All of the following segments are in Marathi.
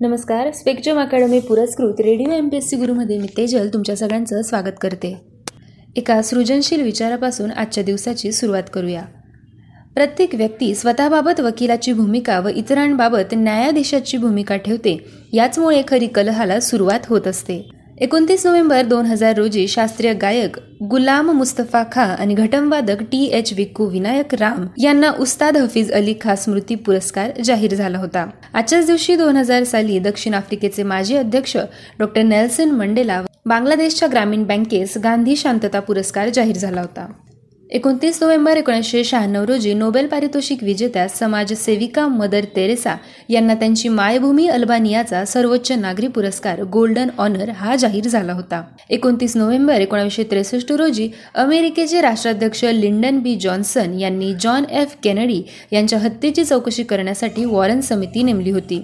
नमस्कार स्पेक्ट्रम अकॅडमी पुरस्कृत radio M P S C गुरुमध्ये मी तेजल तुमच्या सगळ्यांचं स्वागत करते. एका सृजनशील विचारापासून आजच्या दिवसाची सुरुवात करूया. प्रत्येक व्यक्ती स्वतःबाबत वकिलाची भूमिका व इतरांबाबत न्यायाधीशाची भूमिका ठेवते याचमुळे खरी कलहाला सुरुवात होत असते. एकोणतीस नोव्हेंबर दोन हजार रोजी शास्त्रीय गायक गुलाम मुस्तफा खा आणि घटमवादक टी एच विक्कू विनायक राम यांना उस्ताद हफीज अली खा स्मृती पुरस्कार जाहीर झाला होता. आजच्याच दिवशी दोन हजार साली दक्षिण आफ्रिकेचे माजी अध्यक्ष डॉक्टर नेल्सन मंडेला बांगलादेशच्या ग्रामीण बँकेस गांधी शांतता पुरस्कार जाहीर झाला होता. एकोणतीस नोव्हेंबर एकोणीसशे शहाण्णव रोजी नोबेल पारितोषिक विजेत्या समाजसेविका मदर तेरेसा यांना त्यांची मायभूमी अल्बानियाचा सर्वोच्च नागरी पुरस्कार गोल्डन ऑनर हा जाहीर झाला होता. एकोणतीस नोव्हेंबर एकोणीसशे त्रेसष्ट रोजी अमेरिकेचे राष्ट्राध्यक्ष लिंडन बी जॉन्सन यांनी जॉन एफ केनडी यांच्या हत्येची चौकशी करण्यासाठी वॉरन समिती नेमली होती.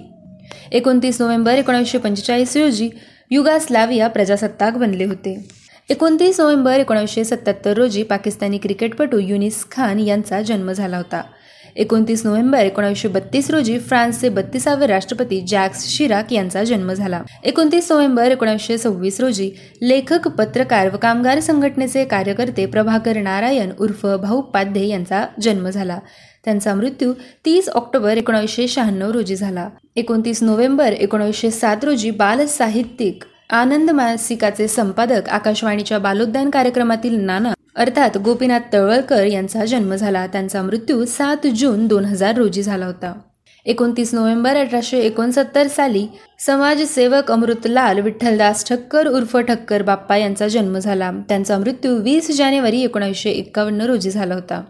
एकोणतीस नोव्हेंबर एकोणीसशे पंचेचाळीस रोजी युगास्लाविया प्रजासत्ताक बनले होते. एकोणतीस नोव्हेंबर एकोणीसशे सत्याहत्तर रोजी पाकिस्तानी क्रिकेटपटू युनिस खान यांचा जन्म झाला होता. एकोणतीस नोव्हेंबर एकोणीसशे बत्तीस रोजी फ्रान्सचे बत्तीसावे राष्ट्रपती जॅक्स शिराक यांचा जन्म झाला. एकोणतीस नोव्हेंबर एकोणीसशे सव्वीस रोजी लेखक पत्रकार व कामगार संघटनेचे कार्यकर्ते प्रभाकर नारायण उर्फ भाऊ पाध्ये यांचा जन्म झाला. त्यांचा मृत्यू तीस ऑक्टोबर एकोणीसशे शहाण्णव रोजी झाला. एकोणतीस नोव्हेंबर एकोणीसशे सात रोजी बाल साहित्यिक आनंद मासिकाचे संपादक आकाशवाणीच्या बालोद्यान कार्यक्रमातील नाना अर्थात गोपीनाथ तळवळकर यांचा जन्म झाला. त्यांचा मृत्यू सात जून दोन हजार रोजी झाला होता. एकोणतीस नोव्हेंबर अठराशे एकोणसत्तर साली समाजसेवक अमृतलाल विठ्ठलदास ठक्कर उर्फ ठक्कर बाप्पा यांचा जन्म झाला. त्यांचा मृत्यू वीस जानेवारी एकोणीसशे एक्कावन्न रोजी झाला होता.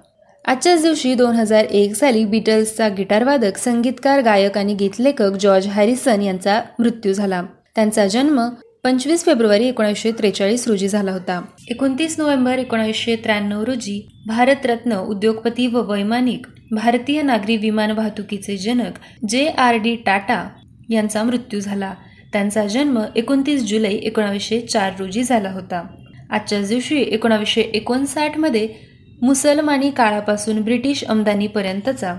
आजच्याच दिवशी दोन हजार एक साली बीटल्सचा गिटारवादक संगीतकार गायक आणि गीतलेखक जॉर्ज हॅरिसन यांचा मृत्यू झाला. त्यांचा जन्म पंचवीस फेब्रुवारी एकोणीसशे त्रेचाळीस रोजी झाला होता. एकोणतीस नोव्हेंबर एकोणीसशे त्र्याण्णव रोजी भारतरत्न उद्योगपती व वैमानिक भारतीय नागरी विमान वाहतुकीचे जनक जे आर डी टाटा यांचा मृत्यू झाला. त्यांचा जन्म एकोणतीस जुलै एकोणावीसशे चार रोजी झाला होता. आजच्याच दिवशी एकोणावीसशे एकोणसाठमध्ये मुसलमानी काळापासून ब्रिटिश आमदानीपर्यंतचा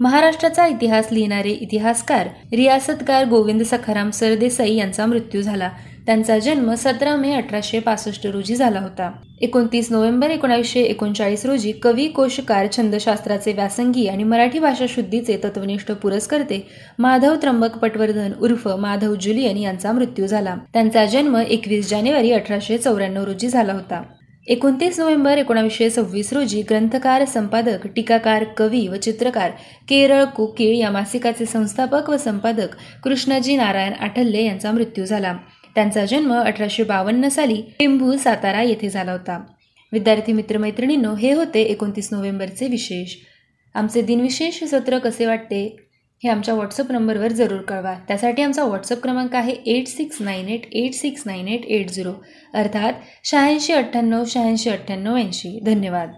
महाराष्ट्राचा इतिहास लिहिणारे इतिहासकार रियासतकार गोविंद सखाराम सरदेसाई यांचा मृत्यू झाला. त्यांचा जन्म सतरा मे अठराशे पासष्ट रोजी झाला होता. एकोणतीस नोव्हेंबर एकोणीसशे एकोणचाळीस रोजी कवी कोशकार छंदशास्त्राचे व्यासंगी आणि मराठी भाषा शुद्धीचे तत्वनिष्ठ पुरस्कर्ते माधव त्र्यंबक पटवर्धन उर्फ माधव जुलियन यांचा मृत्यू झाला. त्यांचा जन्म एकवीस जानेवारी अठराशे चौऱ्याण्णव रोजी झाला होता. एकोणतीस नोव्हेंबर एकोणावीसशे सव्वीस रोजी ग्रंथकार संपादक टीकाकार कवी व चित्रकार केरळ कोकिळ या मासिकाचे संस्थापक व संपादक कृष्णाजी नारायण आठल्ले यांचा मृत्यू झाला. त्यांचा जन्म अठराशे बावन्न साली टिंबू सातारा येथे झाला होता. विद्यार्थी मित्रमैत्रिणींनो हे होते एकोणतीस नोव्हेंबरचे विशेष. आमचे दिनविशेष सत्र कसे वाटते? हे आमच्या व्हॉट्सअप नंबरवर जरूर कळवा. त्यासाठी आमचा व्हॉट्सअप क्रमांक आहे eight six nine eight eight six nine eight eight zero अर्थात शहाऐंशी अठ्ठ्याण्णव शहाऐंशी अठ्ठ्याण्णव ऐंशी. धन्यवाद.